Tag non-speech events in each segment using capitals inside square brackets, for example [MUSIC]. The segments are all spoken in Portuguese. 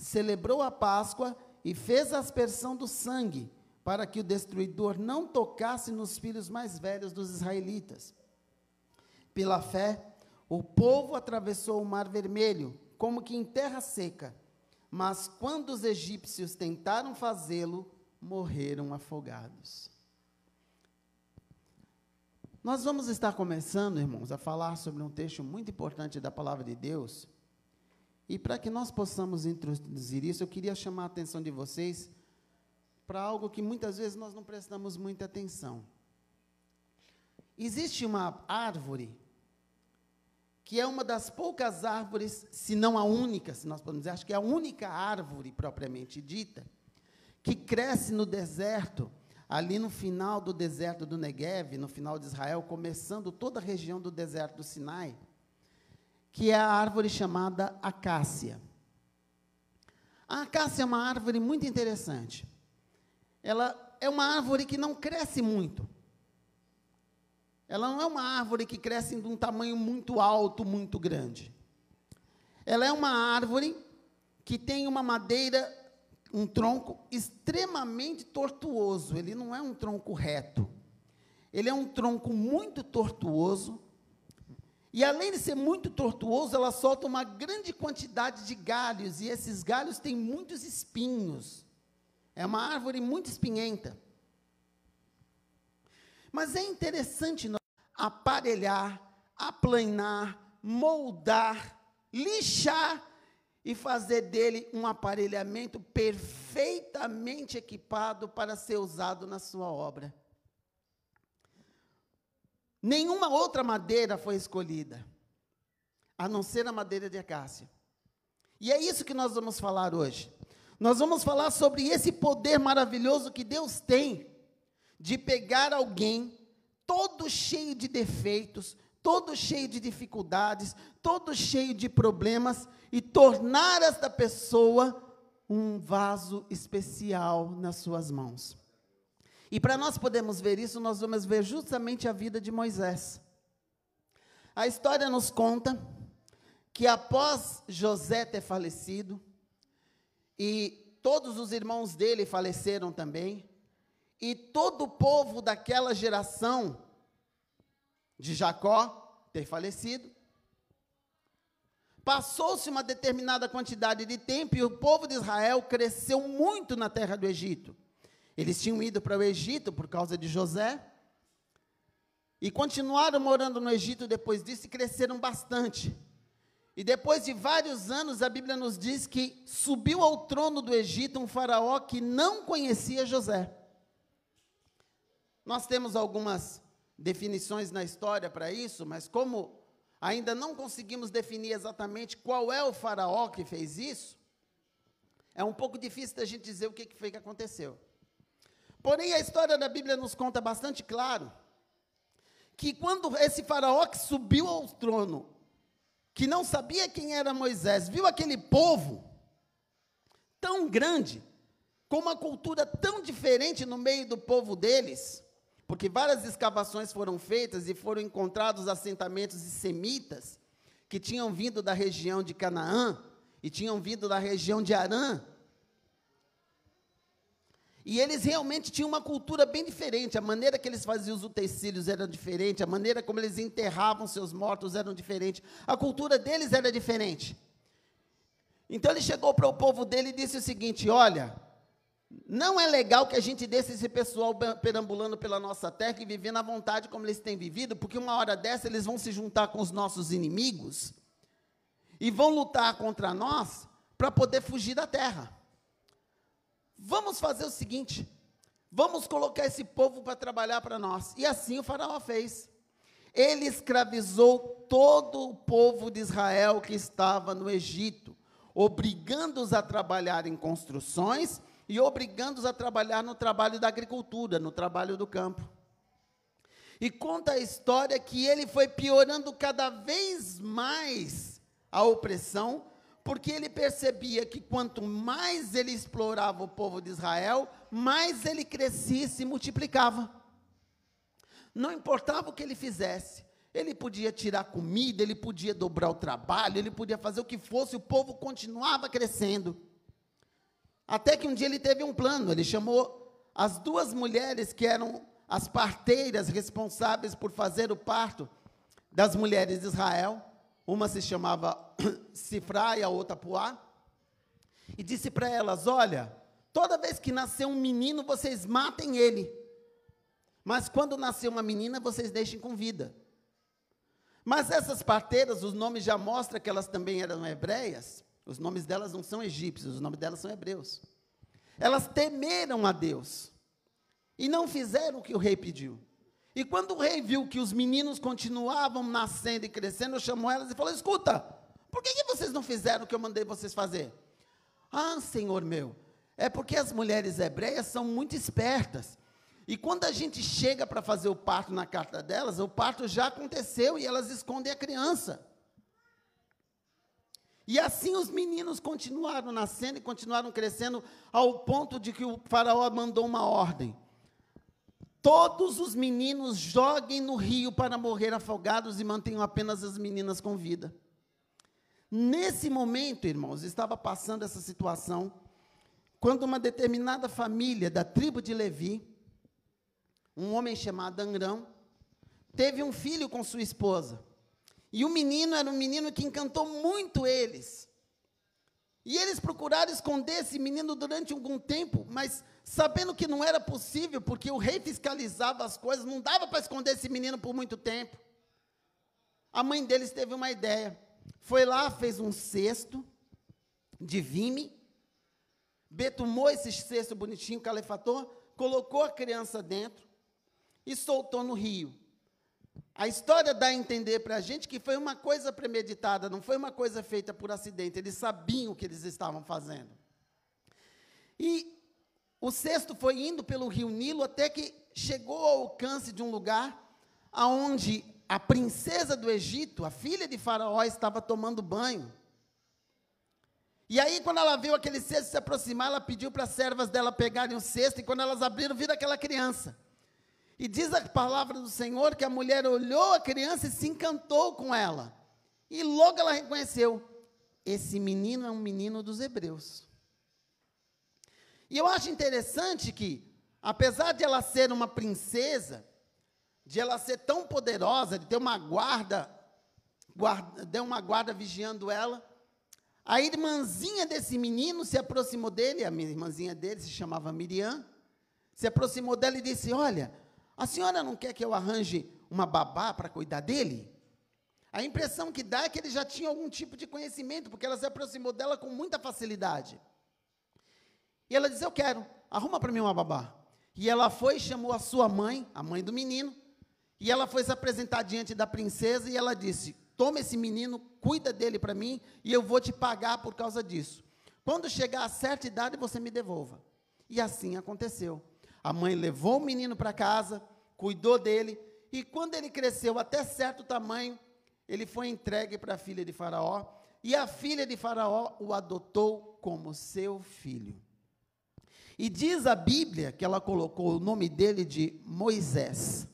celebrou a Páscoa e fez a aspersão do sangue, para que o destruidor não tocasse nos filhos mais velhos dos israelitas. Pela fé, o povo atravessou o Mar Vermelho, como que em terra seca, mas quando os egípcios tentaram fazê-lo, morreram afogados. Nós vamos estar começando, irmãos, a falar sobre um texto muito importante da palavra de Deus. E para que nós possamos introduzir isso, eu queria chamar a atenção de vocês para algo que muitas vezes nós não prestamos muita atenção. Existe uma árvore que é uma das poucas árvores, se não a única, se nós podemos dizer, acho que é a única árvore propriamente dita, que cresce no deserto, ali no final do deserto do Negev, no final de Israel, começando toda a região do deserto do Sinai, que é a árvore chamada acácia. A acácia é uma árvore muito interessante. Ela é uma árvore que não cresce muito. Ela não é uma árvore que cresce de um tamanho muito alto, muito grande. Ela é uma árvore que tem uma madeira um tronco extremamente tortuoso. Ele não é um tronco reto. Ele é um tronco muito tortuoso. E além de ser muito tortuoso, ela solta uma grande quantidade de galhos. E esses galhos têm muitos espinhos. É uma árvore muito espinhenta. Mas é interessante aparelhar, aplanar, moldar, lixar e fazer dele um aparelhamento perfeitamente equipado para ser usado na sua obra. Nenhuma outra madeira foi escolhida, a não ser a madeira de acácia. E é isso que nós vamos falar hoje. Nós vamos falar sobre esse poder maravilhoso que Deus tem de pegar alguém todo cheio de defeitos, todo cheio de dificuldades, todo cheio de problemas e tornar esta pessoa um vaso especial nas suas mãos. E para nós podermos ver isso, nós vamos ver justamente a vida de Moisés. A história nos conta que após José ter falecido, e todos os irmãos dele faleceram também, e todo o povo daquela geração de Jacó ter falecido, Passou-se uma determinada quantidade de tempo e o povo de Israel cresceu muito na terra do Egito. Eles tinham ido para o Egito por causa de José e continuaram morando no Egito depois disso e cresceram bastante. E depois de vários anos, a Bíblia nos diz que subiu ao trono do Egito um faraó que não conhecia José. Nós temos algumas definições na história para isso, mas como ainda não conseguimos definir exatamente qual é o faraó que fez isso, é um pouco difícil da gente dizer o que foi que aconteceu. Porém, a história da Bíblia nos conta bastante claro que quando esse faraó que subiu ao trono, que não sabia quem era Moisés, viu aquele povo tão grande, com uma cultura tão diferente no meio do povo deles, porque várias escavações foram feitas e foram encontrados assentamentos de semitas que tinham vindo da região de Canaã e tinham vindo da região de Arã. E eles realmente tinham uma cultura bem diferente, a maneira que eles faziam os utensílios era diferente, a maneira como eles enterravam seus mortos era diferente, a cultura deles era diferente. Então ele chegou para o povo dele e disse o seguinte: Olha, não é legal que a gente deixe esse pessoal perambulando pela nossa terra e vivendo à vontade como eles têm vivido, porque uma hora dessa eles vão se juntar com os nossos inimigos e vão lutar contra nós para poder fugir da terra. Vamos fazer o seguinte: vamos colocar esse povo para trabalhar para nós. E assim o Faraó fez. Ele escravizou todo o povo de Israel que estava no Egito, obrigando-os a trabalhar em construções e obrigando-os a trabalhar no trabalho da agricultura, no trabalho do campo. E conta a história que ele foi piorando cada vez mais a opressão, porque ele percebia que quanto mais ele explorava o povo de Israel, mais ele crescia e se multiplicava. Não importava o que ele fizesse, ele podia tirar comida, ele podia dobrar o trabalho, ele podia fazer o que fosse, o povo continuava crescendo. Até que um dia ele teve um plano, ele chamou as duas mulheres que eram as parteiras responsáveis por fazer o parto das mulheres de Israel. Uma se chamava [COUGHS] Sifra e a outra Puá. E disse para elas: Olha, toda vez que nascer um menino, vocês matem ele. Mas quando nascer uma menina, vocês deixem com vida. Mas essas parteiras, os nomes já mostram que elas também eram hebreias. Os nomes delas não são egípcios, os nomes delas são hebreus. Elas temeram a Deus e não fizeram o que o rei pediu. E quando o rei viu que os meninos continuavam nascendo e crescendo, chamou elas e falou: Escuta, por que, que vocês não fizeram o que eu mandei vocês fazer? Ah, senhor meu, é porque as mulheres hebreias são muito espertas. E quando a gente chega para fazer o parto na carta delas, o parto já aconteceu e elas escondem a criança. E assim os meninos continuaram nascendo e continuaram crescendo, ao ponto de que o faraó mandou uma ordem: todos os meninos joguem no rio para morrer afogados e mantenham apenas as meninas com vida. Nesse momento, irmãos, estava passando essa situação, quando uma determinada família da tribo de Levi, um homem chamado Angrão, teve um filho com sua esposa. E o menino era um menino que encantou muito eles. E eles procuraram esconder esse menino durante algum tempo, mas sabendo que não era possível, porque o rei fiscalizava as coisas, não dava para esconder esse menino por muito tempo. A mãe deles teve uma ideia. Foi lá, fez um cesto de vime, betumou esse cesto bonitinho, calefator, colocou a criança dentro, e soltou no rio. A história dá a entender para a gente que foi uma coisa premeditada, não foi uma coisa feita por acidente, eles sabiam o que eles estavam fazendo. E o cesto foi indo pelo rio Nilo até que chegou ao alcance de um lugar aonde a princesa do Egito, a filha de Faraó, estava tomando banho. E aí, quando ela viu aquele cesto se aproximar, ela pediu para as servas dela pegarem o cesto, e quando elas abriram, viram aquela criança. E diz a palavra do Senhor que a mulher olhou a criança e se encantou com ela. E logo ela reconheceu: esse menino é um menino dos hebreus. E eu acho interessante que, apesar de ela ser uma princesa, de ela ser tão poderosa, de ter uma guarda, guarda uma guarda vigiando ela, a irmãzinha desse menino se aproximou dele, a irmãzinha dele se chamava Miriam, se aproximou dela e disse: Olha, a senhora não quer que eu arranje uma babá para cuidar dele? A impressão que dá é que ele já tinha algum tipo de conhecimento, porque ela se aproximou dela com muita facilidade. E ela disse: Eu quero, arruma para mim uma babá. E ela foi chamou a sua mãe, a mãe do menino, e ela foi se apresentar diante da princesa e ela disse: Toma esse menino, cuida dele para mim, e eu vou te pagar por causa disso. Quando chegar a certa idade, você me devolva. E assim aconteceu. A mãe levou o menino para casa, cuidou dele, e quando ele cresceu até certo tamanho, ele foi entregue para a filha de Faraó, e a filha de Faraó o adotou como seu filho. E diz a Bíblia que ela colocou o nome dele de Moisés,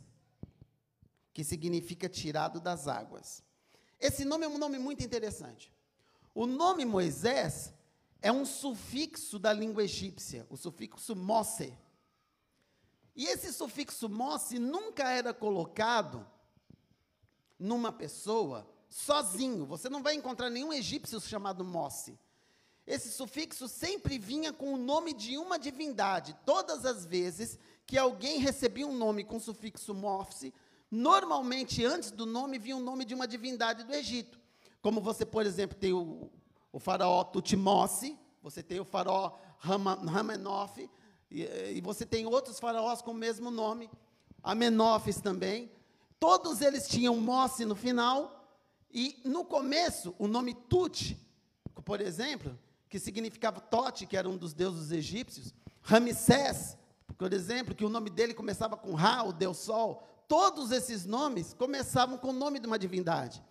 que significa tirado das águas. Esse nome é um nome muito interessante. O nome Moisés é um sufixo da língua egípcia, o sufixo Mose, e esse sufixo mosse nunca era colocado numa pessoa sozinho. Você não vai encontrar nenhum egípcio chamado mosse. Esse sufixo sempre vinha com o nome de uma divindade. Todas as vezes que alguém recebia um nome com sufixo mosse, normalmente antes do nome vinha o nome de uma divindade do Egito. Como você, por exemplo, tem o, o faraó Tutmose, você tem o faraó Ramenof, e, e você tem outros faraós com o mesmo nome, Amenófis também. Todos eles tinham Mosse no final, e no começo, o nome Tut, por exemplo, que significava Tote, que era um dos deuses egípcios, Ramsés, por exemplo, que o nome dele começava com Ra, o deus Sol, todos esses nomes começavam com o nome de uma divindade.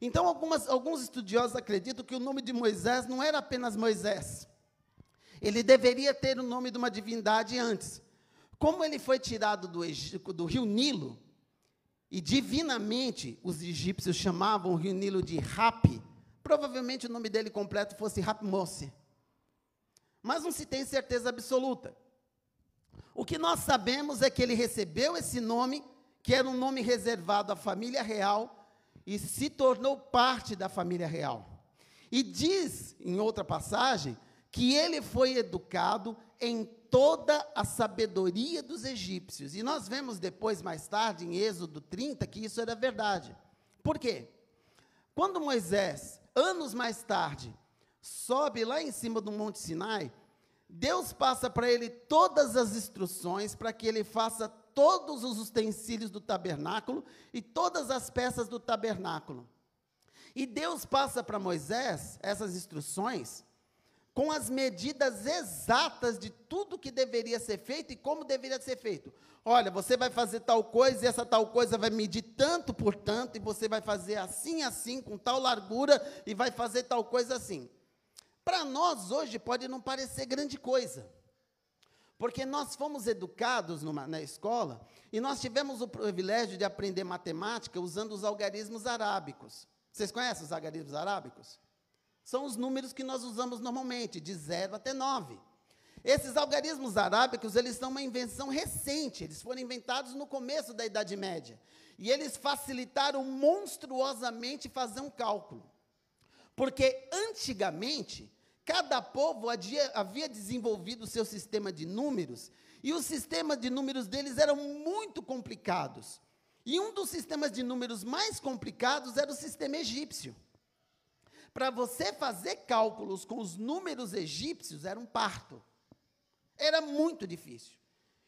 Então, algumas, alguns estudiosos acreditam que o nome de Moisés não era apenas Moisés, ele deveria ter o nome de uma divindade antes. Como ele foi tirado do, Egito, do rio Nilo, e divinamente os egípcios chamavam o rio Nilo de Rapi, provavelmente o nome dele completo fosse Rapmose. mas não se tem certeza absoluta. O que nós sabemos é que ele recebeu esse nome, que era um nome reservado à família real, e se tornou parte da família real. E diz, em outra passagem, que ele foi educado em toda a sabedoria dos egípcios. E nós vemos depois, mais tarde, em Êxodo 30, que isso era verdade. Por quê? Quando Moisés, anos mais tarde, sobe lá em cima do Monte Sinai, Deus passa para ele todas as instruções para que ele faça todos os utensílios do tabernáculo e todas as peças do tabernáculo. E Deus passa para Moisés essas instruções com as medidas exatas de tudo que deveria ser feito e como deveria ser feito. Olha, você vai fazer tal coisa e essa tal coisa vai medir tanto por tanto, e você vai fazer assim, assim, com tal largura, e vai fazer tal coisa assim. Para nós hoje pode não parecer grande coisa, porque nós fomos educados numa, na escola e nós tivemos o privilégio de aprender matemática usando os algarismos arábicos. Vocês conhecem os algarismos arábicos? São os números que nós usamos normalmente, de 0 até 9. Esses algarismos arábicos, eles são uma invenção recente, eles foram inventados no começo da Idade Média. E eles facilitaram monstruosamente fazer um cálculo. Porque antigamente, cada povo havia, havia desenvolvido o seu sistema de números, e os sistemas de números deles eram muito complicados. E um dos sistemas de números mais complicados era o sistema egípcio. Para você fazer cálculos com os números egípcios era um parto. Era muito difícil.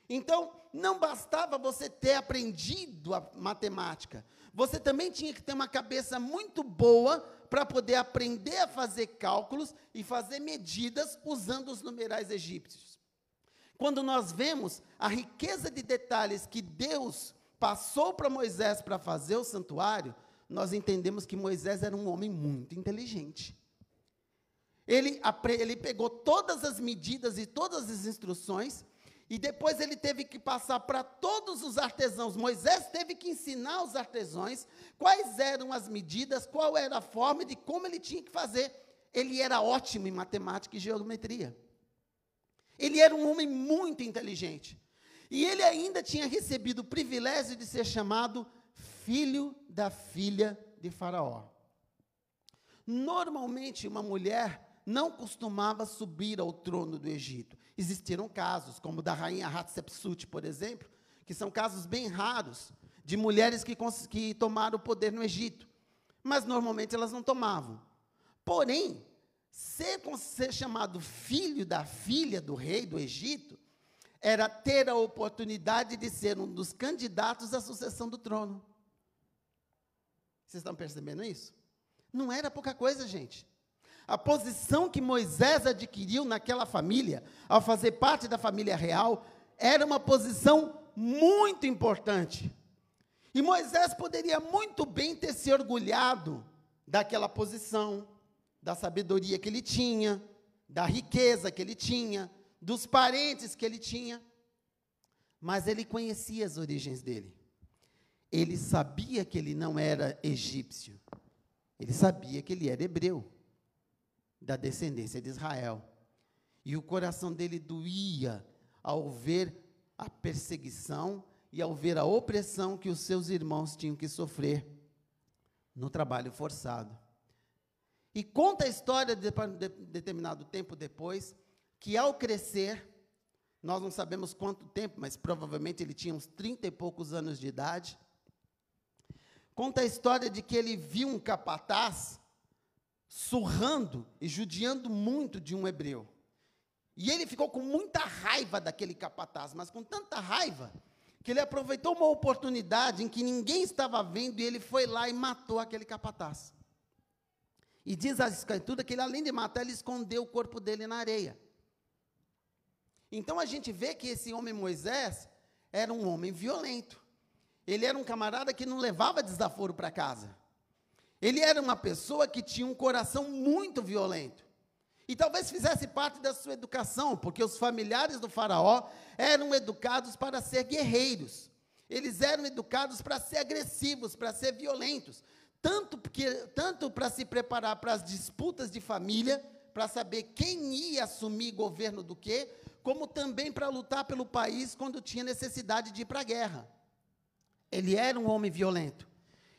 Então, não bastava você ter aprendido a matemática, você também tinha que ter uma cabeça muito boa para poder aprender a fazer cálculos e fazer medidas usando os numerais egípcios. Quando nós vemos a riqueza de detalhes que Deus passou para Moisés para fazer o santuário, nós entendemos que Moisés era um homem muito inteligente. Ele, ele pegou todas as medidas e todas as instruções, e depois ele teve que passar para todos os artesãos. Moisés teve que ensinar os artesãos quais eram as medidas, qual era a forma de como ele tinha que fazer. Ele era ótimo em matemática e geometria. Ele era um homem muito inteligente. E ele ainda tinha recebido o privilégio de ser chamado filho da filha de Faraó. Normalmente, uma mulher não costumava subir ao trono do Egito. Existiram casos, como o da rainha Hatshepsut, por exemplo, que são casos bem raros, de mulheres que, que tomaram o poder no Egito. Mas normalmente elas não tomavam. Porém, ser, ser chamado filho da filha do rei do Egito era ter a oportunidade de ser um dos candidatos à sucessão do trono. Vocês estão percebendo isso? Não era pouca coisa, gente. A posição que Moisés adquiriu naquela família, ao fazer parte da família real, era uma posição muito importante. E Moisés poderia muito bem ter se orgulhado daquela posição, da sabedoria que ele tinha, da riqueza que ele tinha, dos parentes que ele tinha. Mas ele conhecia as origens dele. Ele sabia que ele não era egípcio. Ele sabia que ele era hebreu, da descendência de Israel. E o coração dele doía ao ver a perseguição e ao ver a opressão que os seus irmãos tinham que sofrer no trabalho forçado. E conta a história de, de determinado tempo depois, que ao crescer, nós não sabemos quanto tempo, mas provavelmente ele tinha uns trinta e poucos anos de idade, Conta a história de que ele viu um capataz surrando e judiando muito de um hebreu. E ele ficou com muita raiva daquele capataz, mas com tanta raiva que ele aproveitou uma oportunidade em que ninguém estava vendo e ele foi lá e matou aquele capataz. E diz a escritura que ele, além de matar, ele escondeu o corpo dele na areia. Então a gente vê que esse homem Moisés era um homem violento. Ele era um camarada que não levava desaforo para casa. Ele era uma pessoa que tinha um coração muito violento. E talvez fizesse parte da sua educação, porque os familiares do Faraó eram educados para ser guerreiros. Eles eram educados para ser agressivos, para ser violentos. Tanto, tanto para se preparar para as disputas de família, para saber quem ia assumir governo do quê, como também para lutar pelo país quando tinha necessidade de ir para a guerra. Ele era um homem violento.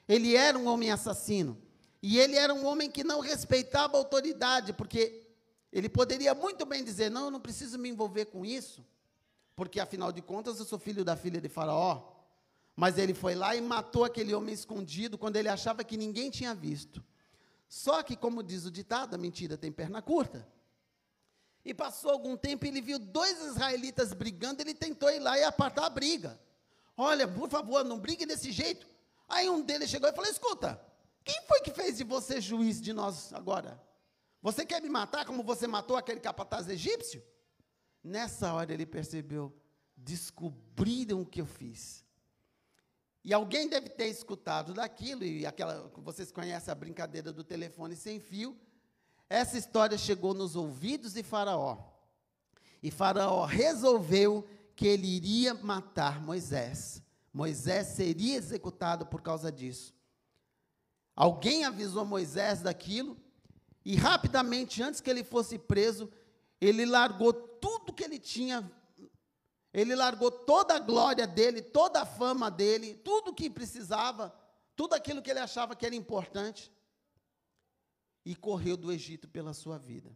Ele era um homem assassino. E ele era um homem que não respeitava a autoridade, porque ele poderia muito bem dizer: Não, eu não preciso me envolver com isso, porque afinal de contas eu sou filho da filha de Faraó. Mas ele foi lá e matou aquele homem escondido quando ele achava que ninguém tinha visto. Só que, como diz o ditado, a mentira tem perna curta. E passou algum tempo, ele viu dois israelitas brigando, ele tentou ir lá e apartar a briga. Olha, por favor, não brigue desse jeito. Aí um deles chegou e falou: Escuta, quem foi que fez de você juiz de nós agora? Você quer me matar como você matou aquele capataz egípcio? Nessa hora ele percebeu: descobriram o que eu fiz. E alguém deve ter escutado daquilo, e aquela, vocês conhecem a brincadeira do telefone sem fio. Essa história chegou nos ouvidos de Faraó. E Faraó resolveu que ele iria matar Moisés. Moisés seria executado por causa disso. Alguém avisou Moisés daquilo, e rapidamente, antes que ele fosse preso, ele largou tudo que ele tinha ele largou toda a glória dele, toda a fama dele, tudo que precisava, tudo aquilo que ele achava que era importante, e correu do Egito pela sua vida.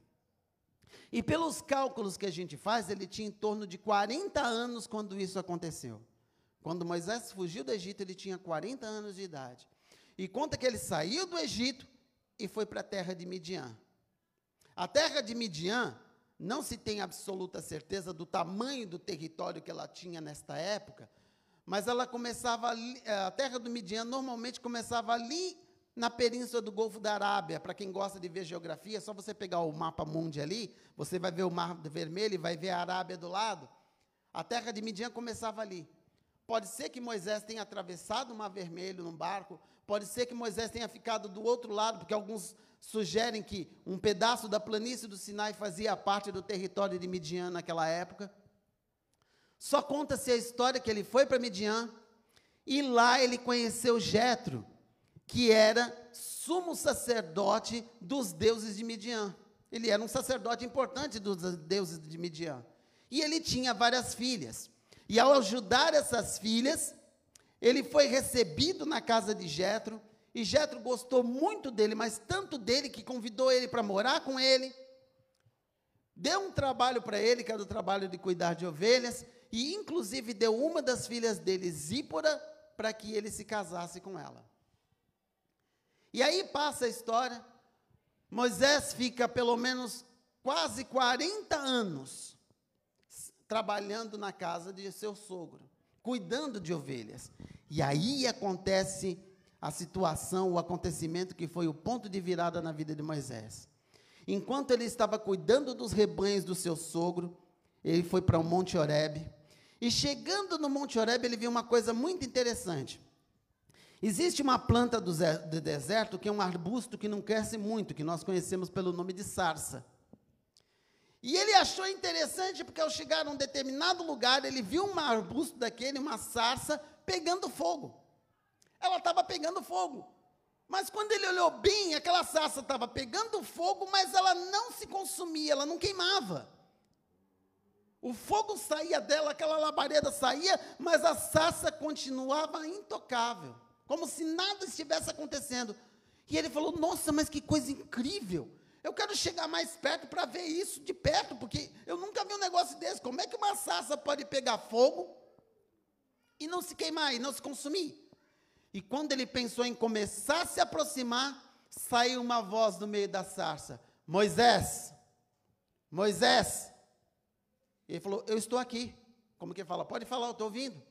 E pelos cálculos que a gente faz, ele tinha em torno de 40 anos quando isso aconteceu. Quando Moisés fugiu do Egito, ele tinha 40 anos de idade. E conta que ele saiu do Egito e foi para a terra de Midian. A terra de Midian não se tem absoluta certeza do tamanho do território que ela tinha nesta época, mas ela começava ali, eh, a terra do Midian normalmente começava ali na península do Golfo da Arábia. Para quem gosta de ver geografia, é só você pegar o mapa mundi ali, você vai ver o Mar Vermelho e vai ver a Arábia do lado. A terra de Midian começava ali. Pode ser que Moisés tenha atravessado o Mar Vermelho num barco, pode ser que Moisés tenha ficado do outro lado, porque alguns sugerem que um pedaço da planície do Sinai fazia parte do território de Midian naquela época. Só conta-se a história que ele foi para Midian e lá ele conheceu Jetro, que era sumo sacerdote dos deuses de Midian. Ele era um sacerdote importante dos deuses de Midian. E ele tinha várias filhas. E ao ajudar essas filhas, ele foi recebido na casa de Jetro e Jetro gostou muito dele, mas tanto dele que convidou ele para morar com ele. Deu um trabalho para ele, que era o trabalho de cuidar de ovelhas, e inclusive deu uma das filhas dele, Zípora, para que ele se casasse com ela. E aí passa a história. Moisés fica pelo menos quase 40 anos trabalhando na casa de seu sogro, cuidando de ovelhas. E aí acontece a situação, o acontecimento que foi o ponto de virada na vida de Moisés. Enquanto ele estava cuidando dos rebanhos do seu sogro, ele foi para o Monte Horebe. E chegando no Monte Horebe, ele viu uma coisa muito interessante. Existe uma planta do, deserto que é um arbusto que não cresce muito, que nós conhecemos pelo nome de sarça. E ele achou interessante porque ao chegar a um determinado lugar, ele viu um arbusto daquele, uma sarça, pegando fogo. Ela estava pegando fogo. Mas quando ele olhou bem, aquela sarça estava pegando fogo, mas ela não se consumia, ela não queimava. O fogo saía dela, aquela labareda saía, mas a sarça continuava intocável, como se nada estivesse acontecendo. E ele falou: Nossa, mas que coisa incrível! Eu quero chegar mais perto para ver isso de perto, porque eu nunca vi um negócio desse. Como é que uma sarça pode pegar fogo e não se queimar e não se consumir? E quando ele pensou em começar a se aproximar, saiu uma voz do meio da sarça: Moisés, Moisés. Ele falou: Eu estou aqui. Como que ele fala? Pode falar, eu estou ouvindo.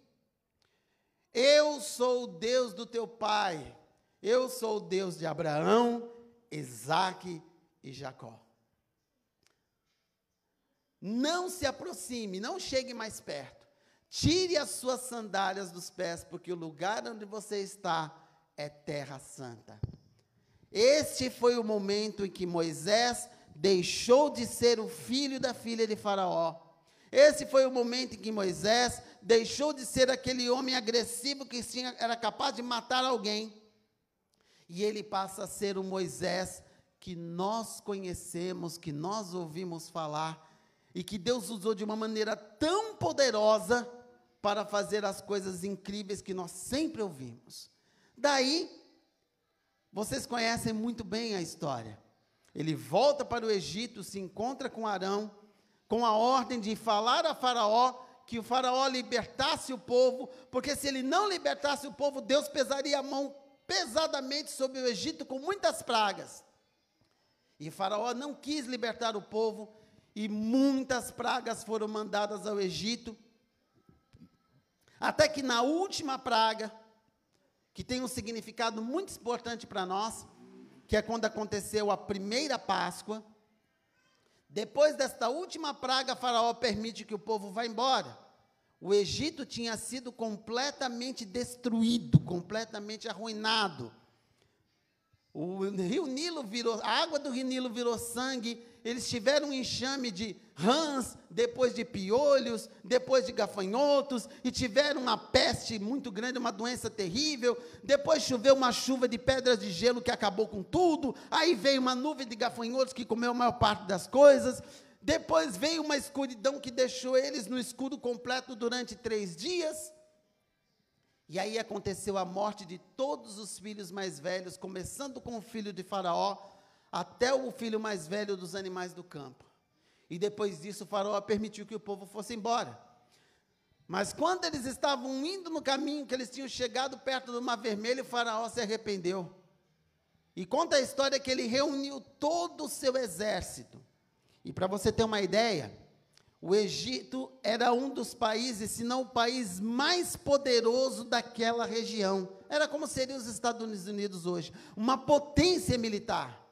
Eu sou o Deus do teu pai. Eu sou o Deus de Abraão, Isaque e Jacó. Não se aproxime, não chegue mais perto. Tire as suas sandálias dos pés, porque o lugar onde você está é terra santa. Este foi o momento em que Moisés deixou de ser o filho da filha de Faraó. Esse foi o momento em que Moisés deixou de ser aquele homem agressivo que era capaz de matar alguém. E ele passa a ser o Moisés que nós conhecemos, que nós ouvimos falar, e que Deus usou de uma maneira tão poderosa para fazer as coisas incríveis que nós sempre ouvimos. Daí, vocês conhecem muito bem a história. Ele volta para o Egito, se encontra com Arão, com a ordem de falar a Faraó que o Faraó libertasse o povo, porque se ele não libertasse o povo, Deus pesaria a mão pesadamente sobre o Egito com muitas pragas. E Faraó não quis libertar o povo, e muitas pragas foram mandadas ao Egito, até que na última praga, que tem um significado muito importante para nós, que é quando aconteceu a primeira Páscoa, depois desta última praga, Faraó permite que o povo vá embora. O Egito tinha sido completamente destruído, completamente arruinado. O rio Nilo virou, a água do rio Nilo virou sangue. Eles tiveram um enxame de rãs, depois de piolhos, depois de gafanhotos, e tiveram uma peste muito grande, uma doença terrível. Depois choveu uma chuva de pedras de gelo que acabou com tudo. Aí veio uma nuvem de gafanhotos que comeu a maior parte das coisas. Depois veio uma escuridão que deixou eles no escuro completo durante três dias. E aí aconteceu a morte de todos os filhos mais velhos, começando com o filho de Faraó, até o filho mais velho dos animais do campo. E depois disso, o Faraó permitiu que o povo fosse embora. Mas quando eles estavam indo no caminho, que eles tinham chegado perto do Mar Vermelho, o Faraó se arrependeu. E conta a história que ele reuniu todo o seu exército. E para você ter uma ideia, o Egito era um dos países, se não o país mais poderoso daquela região. Era como seriam os Estados Unidos hoje, uma potência militar.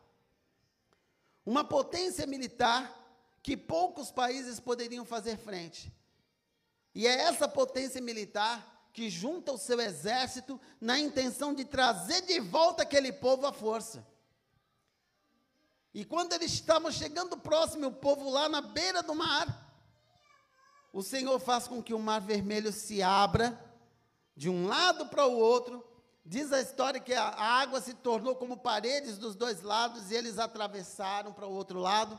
Uma potência militar que poucos países poderiam fazer frente. E é essa potência militar que junta o seu exército na intenção de trazer de volta aquele povo à força. E quando eles estavam chegando próximo, o povo lá na beira do mar, o Senhor faz com que o mar vermelho se abra de um lado para o outro. Diz a história que a água se tornou como paredes dos dois lados e eles atravessaram para o outro lado.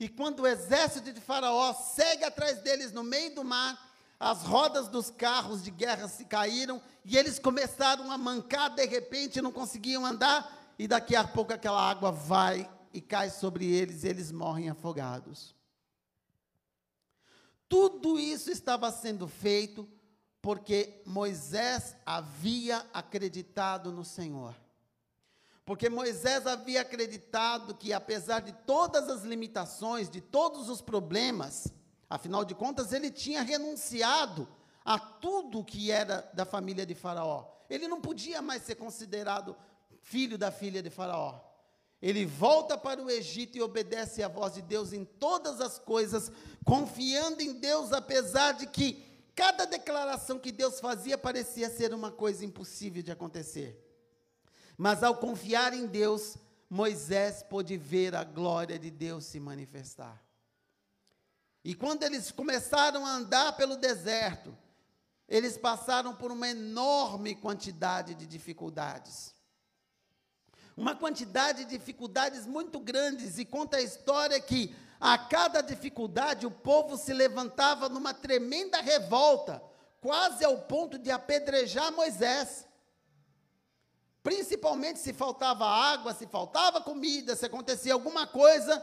E quando o exército de Faraó segue atrás deles no meio do mar, as rodas dos carros de guerra se caíram e eles começaram a mancar de repente, não conseguiam andar, e daqui a pouco aquela água vai e cai sobre eles e eles morrem afogados. Tudo isso estava sendo feito porque Moisés havia acreditado no Senhor. Porque Moisés havia acreditado que, apesar de todas as limitações, de todos os problemas, afinal de contas, ele tinha renunciado a tudo que era da família de Faraó. Ele não podia mais ser considerado filho da filha de Faraó. Ele volta para o Egito e obedece à voz de Deus em todas as coisas, confiando em Deus, apesar de que cada declaração que Deus fazia parecia ser uma coisa impossível de acontecer. Mas ao confiar em Deus, Moisés pôde ver a glória de Deus se manifestar. E quando eles começaram a andar pelo deserto, eles passaram por uma enorme quantidade de dificuldades uma quantidade de dificuldades muito grandes, e conta a história que a cada dificuldade o povo se levantava numa tremenda revolta, quase ao ponto de apedrejar Moisés. Principalmente se faltava água, se faltava comida, se acontecia alguma coisa.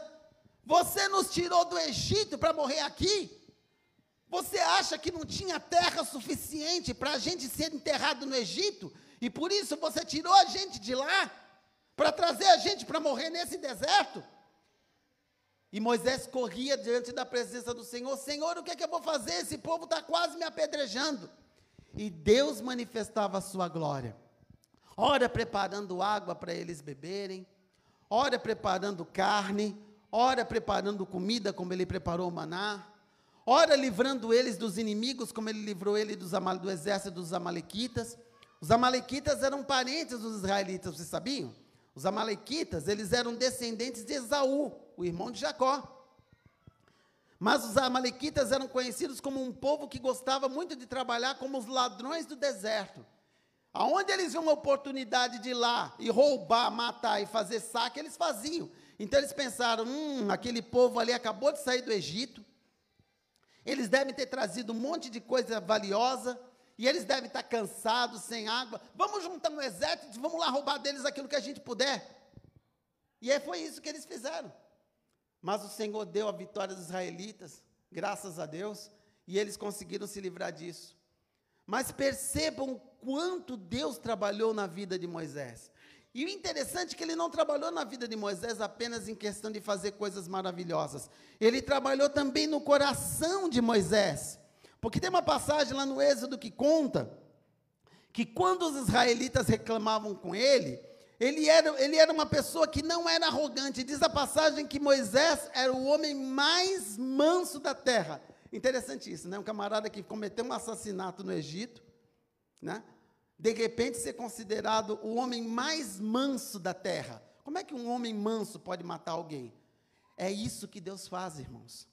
Você nos tirou do Egito para morrer aqui? Você acha que não tinha terra suficiente para a gente ser enterrado no Egito? E por isso você tirou a gente de lá? Para trazer a gente para morrer nesse deserto. E Moisés corria diante da presença do Senhor: Senhor, o que é que eu vou fazer? Esse povo está quase me apedrejando. E Deus manifestava a sua glória. Ora preparando água para eles beberem, ora preparando carne, ora preparando comida, como ele preparou o maná, ora livrando eles dos inimigos, como ele livrou ele dos, do exército dos amalequitas. Os amalequitas eram parentes dos israelitas, vocês sabiam? Os amalequitas, eles eram descendentes de Esaú, o irmão de Jacó. Mas os amalequitas eram conhecidos como um povo que gostava muito de trabalhar como os ladrões do deserto. Aonde eles viam uma oportunidade de ir lá e roubar, matar e fazer saque, eles faziam. Então eles pensaram: hum, aquele povo ali acabou de sair do Egito, eles devem ter trazido um monte de coisa valiosa, e eles devem estar cansados, sem água. Vamos juntar um exército, vamos lá roubar deles aquilo que a gente puder. E aí foi isso que eles fizeram. Mas o Senhor deu a vitória dos israelitas, graças a Deus, e eles conseguiram se livrar disso. Mas percebam o quanto Deus trabalhou na vida de Moisés. E o interessante é que ele não trabalhou na vida de Moisés apenas em questão de fazer coisas maravilhosas. Ele trabalhou também no coração de Moisés. Porque tem uma passagem lá no Êxodo que conta que quando os israelitas reclamavam com ele, ele era, ele era uma pessoa que não era arrogante. Diz a passagem que Moisés era o homem mais manso da terra. Interessante isso, né? Um camarada que cometeu um assassinato no Egito, né? De repente ser considerado o homem mais manso da terra. Como é que um homem manso pode matar alguém? É isso que Deus faz, irmãos.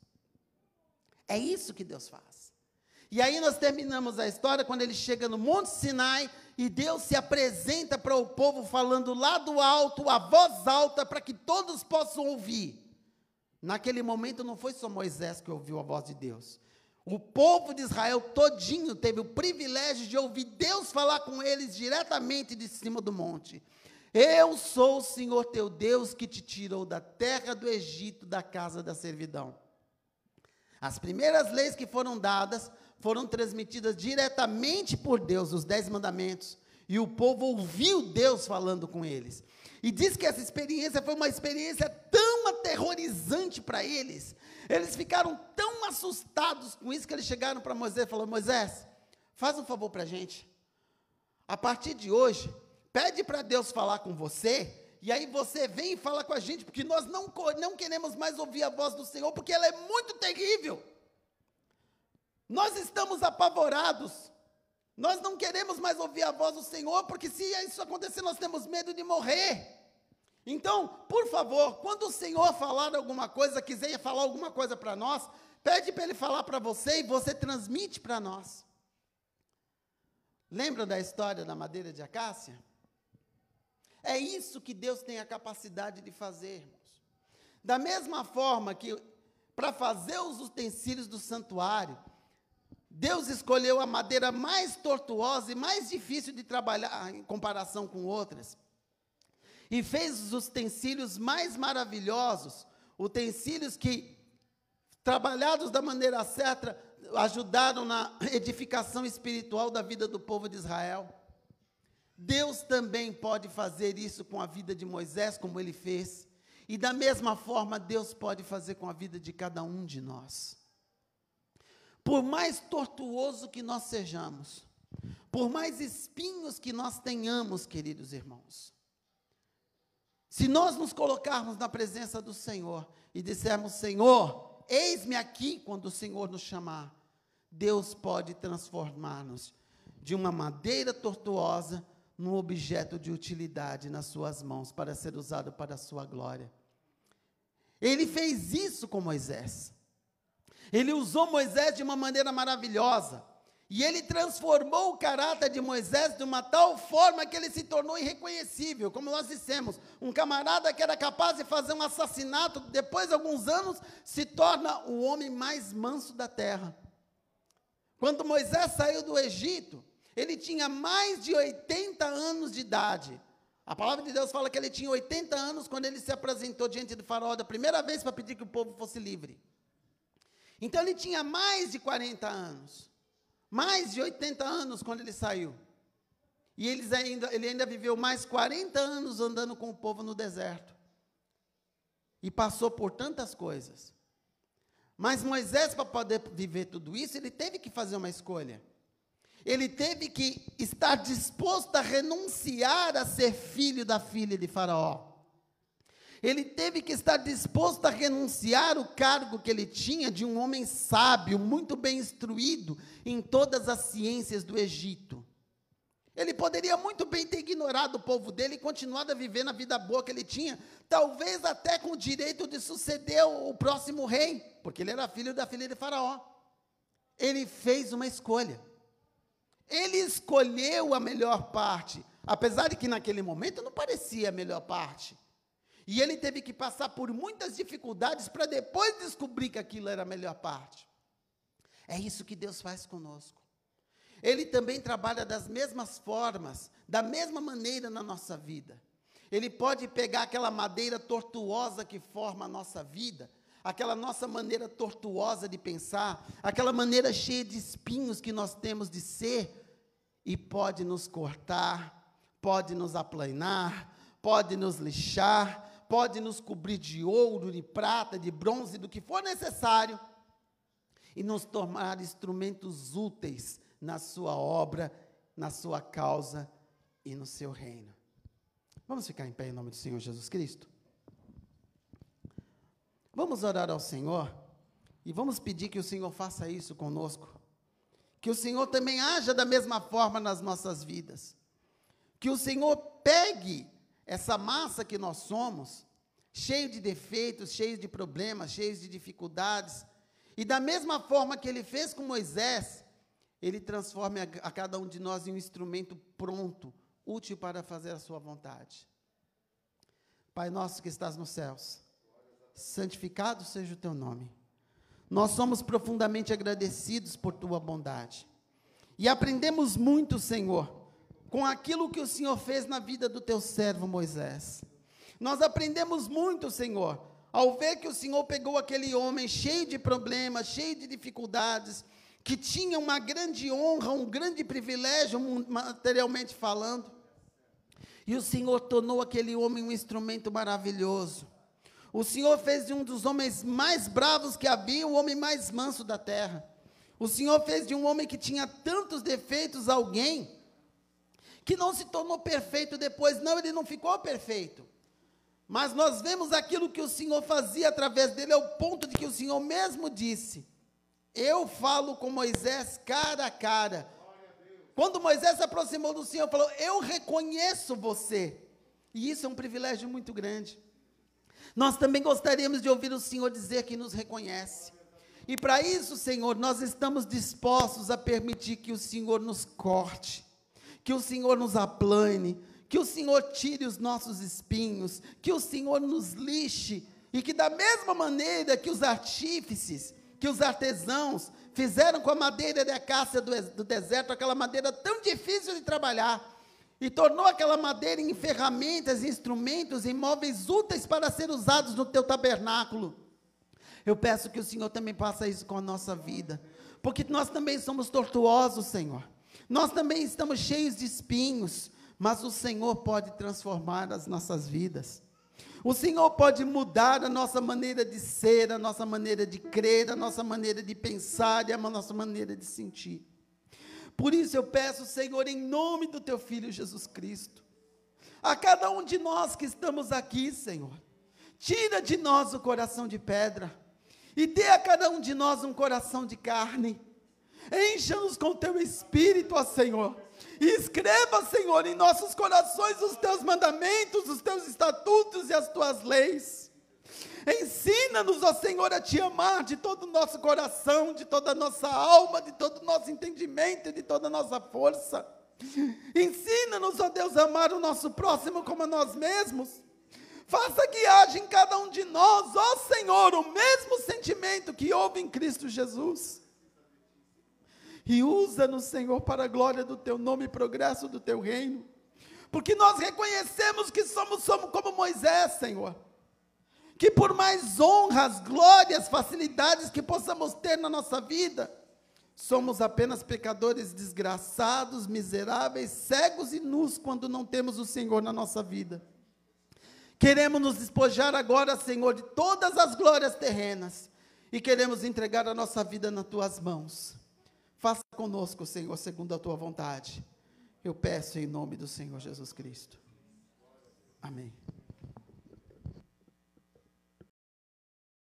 É isso que Deus faz. E aí nós terminamos a história quando ele chega no Monte Sinai e Deus se apresenta para o povo falando lá do alto, a voz alta, para que todos possam ouvir. Naquele momento não foi só Moisés que ouviu a voz de Deus. O povo de Israel todinho teve o privilégio de ouvir Deus falar com eles diretamente de cima do monte. Eu sou o Senhor teu Deus que te tirou da terra do Egito, da casa da servidão. As primeiras leis que foram dadas foram transmitidas diretamente por Deus, os dez mandamentos, e o povo ouviu Deus falando com eles. E diz que essa experiência foi uma experiência tão aterrorizante para eles. Eles ficaram tão assustados com isso que eles chegaram para Moisés e falaram: Moisés, faz um favor para a gente. A partir de hoje, pede para Deus falar com você. E aí você vem e fala com a gente, porque nós não, não queremos mais ouvir a voz do Senhor, porque ela é muito terrível. Nós estamos apavorados. Nós não queremos mais ouvir a voz do Senhor, porque se isso acontecer, nós temos medo de morrer. Então, por favor, quando o Senhor falar alguma coisa, quiser falar alguma coisa para nós, pede para Ele falar para você e você transmite para nós. Lembra da história da madeira de acácia? É isso que Deus tem a capacidade de fazer. Da mesma forma que, para fazer os utensílios do santuário, Deus escolheu a madeira mais tortuosa e mais difícil de trabalhar em comparação com outras. E fez os utensílios mais maravilhosos, utensílios que, trabalhados da maneira certa, ajudaram na edificação espiritual da vida do povo de Israel. Deus também pode fazer isso com a vida de Moisés, como ele fez. E da mesma forma, Deus pode fazer com a vida de cada um de nós. Por mais tortuoso que nós sejamos, por mais espinhos que nós tenhamos, queridos irmãos, se nós nos colocarmos na presença do Senhor e dissermos: Senhor, eis-me aqui quando o Senhor nos chamar, Deus pode transformar-nos de uma madeira tortuosa num objeto de utilidade nas suas mãos para ser usado para a sua glória. Ele fez isso com Moisés. Ele usou Moisés de uma maneira maravilhosa. E ele transformou o caráter de Moisés de uma tal forma que ele se tornou irreconhecível. Como nós dissemos, um camarada que era capaz de fazer um assassinato, depois de alguns anos, se torna o homem mais manso da terra. Quando Moisés saiu do Egito, ele tinha mais de 80 anos de idade. A palavra de Deus fala que ele tinha 80 anos quando ele se apresentou diante do faraó da primeira vez para pedir que o povo fosse livre. Então ele tinha mais de 40 anos, mais de 80 anos quando ele saiu. E eles ainda, ele ainda viveu mais 40 anos andando com o povo no deserto. E passou por tantas coisas. Mas Moisés, para poder viver tudo isso, ele teve que fazer uma escolha. Ele teve que estar disposto a renunciar a ser filho da filha de Faraó. Ele teve que estar disposto a renunciar o cargo que ele tinha de um homem sábio, muito bem instruído em todas as ciências do Egito. Ele poderia muito bem ter ignorado o povo dele e continuado a viver na vida boa que ele tinha, talvez até com o direito de suceder o próximo rei, porque ele era filho da filha de Faraó. Ele fez uma escolha. Ele escolheu a melhor parte, apesar de que naquele momento não parecia a melhor parte. E ele teve que passar por muitas dificuldades para depois descobrir que aquilo era a melhor parte. É isso que Deus faz conosco. Ele também trabalha das mesmas formas, da mesma maneira na nossa vida. Ele pode pegar aquela madeira tortuosa que forma a nossa vida, aquela nossa maneira tortuosa de pensar, aquela maneira cheia de espinhos que nós temos de ser, e pode nos cortar, pode nos aplanar, pode nos lixar, pode nos cobrir de ouro, de prata, de bronze, do que for necessário, e nos tornar instrumentos úteis na sua obra, na sua causa e no seu reino. Vamos ficar em pé em nome do Senhor Jesus Cristo? Vamos orar ao Senhor e vamos pedir que o Senhor faça isso conosco. Que o Senhor também haja da mesma forma nas nossas vidas. Que o Senhor pegue essa massa que nós somos, cheio de defeitos, cheio de problemas, cheio de dificuldades, e da mesma forma que ele fez com Moisés, ele transforme a, a cada um de nós em um instrumento pronto, útil para fazer a sua vontade. Pai nosso que estás nos céus, santificado seja o teu nome. Nós somos profundamente agradecidos por tua bondade. E aprendemos muito, Senhor, com aquilo que o Senhor fez na vida do teu servo Moisés. Nós aprendemos muito, Senhor, ao ver que o Senhor pegou aquele homem cheio de problemas, cheio de dificuldades, que tinha uma grande honra, um grande privilégio, materialmente falando, e o Senhor tornou aquele homem um instrumento maravilhoso. O Senhor fez de um dos homens mais bravos que havia, o homem mais manso da terra. O Senhor fez de um homem que tinha tantos defeitos alguém que não se tornou perfeito depois. Não, ele não ficou perfeito. Mas nós vemos aquilo que o Senhor fazia através dele, ao ponto de que o Senhor mesmo disse: Eu falo com Moisés cara a cara. Quando Moisés se aproximou do Senhor, falou: Eu reconheço você. E isso é um privilégio muito grande. Nós também gostaríamos de ouvir o Senhor dizer que nos reconhece. E para isso, Senhor, nós estamos dispostos a permitir que o Senhor nos corte que o Senhor nos aplane, que o Senhor tire os nossos espinhos, que o Senhor nos lixe, e que da mesma maneira que os artífices, que os artesãos fizeram com a madeira de acácia do, do deserto, aquela madeira tão difícil de trabalhar, e tornou aquela madeira em ferramentas, instrumentos, em móveis úteis para ser usados no teu tabernáculo. Eu peço que o Senhor também faça isso com a nossa vida, porque nós também somos tortuosos, Senhor. Nós também estamos cheios de espinhos, mas o Senhor pode transformar as nossas vidas. O Senhor pode mudar a nossa maneira de ser, a nossa maneira de crer, a nossa maneira de pensar e a nossa maneira de sentir. Por isso eu peço, Senhor, em nome do teu filho Jesus Cristo, a cada um de nós que estamos aqui, Senhor, tira de nós o coração de pedra e dê a cada um de nós um coração de carne Encha-nos com teu espírito, ó Senhor. E escreva, Senhor, em nossos corações os teus mandamentos, os teus estatutos e as tuas leis. Ensina-nos, ó Senhor, a te amar de todo o nosso coração, de toda a nossa alma, de todo o nosso entendimento e de toda a nossa força. Ensina-nos, ó Deus, a amar o nosso próximo como a nós mesmos. Faça que haja em cada um de nós, ó Senhor, o mesmo sentimento que houve em Cristo Jesus e usa-nos, Senhor, para a glória do teu nome e progresso do teu reino. Porque nós reconhecemos que somos, somos como Moisés, Senhor. Que por mais honras, glórias, facilidades que possamos ter na nossa vida, somos apenas pecadores desgraçados, miseráveis, cegos e nus quando não temos o Senhor na nossa vida. Queremos nos despojar agora, Senhor, de todas as glórias terrenas e queremos entregar a nossa vida nas tuas mãos. Faça conosco, Senhor, segundo a tua vontade. Eu peço em nome do Senhor Jesus Cristo. Amém.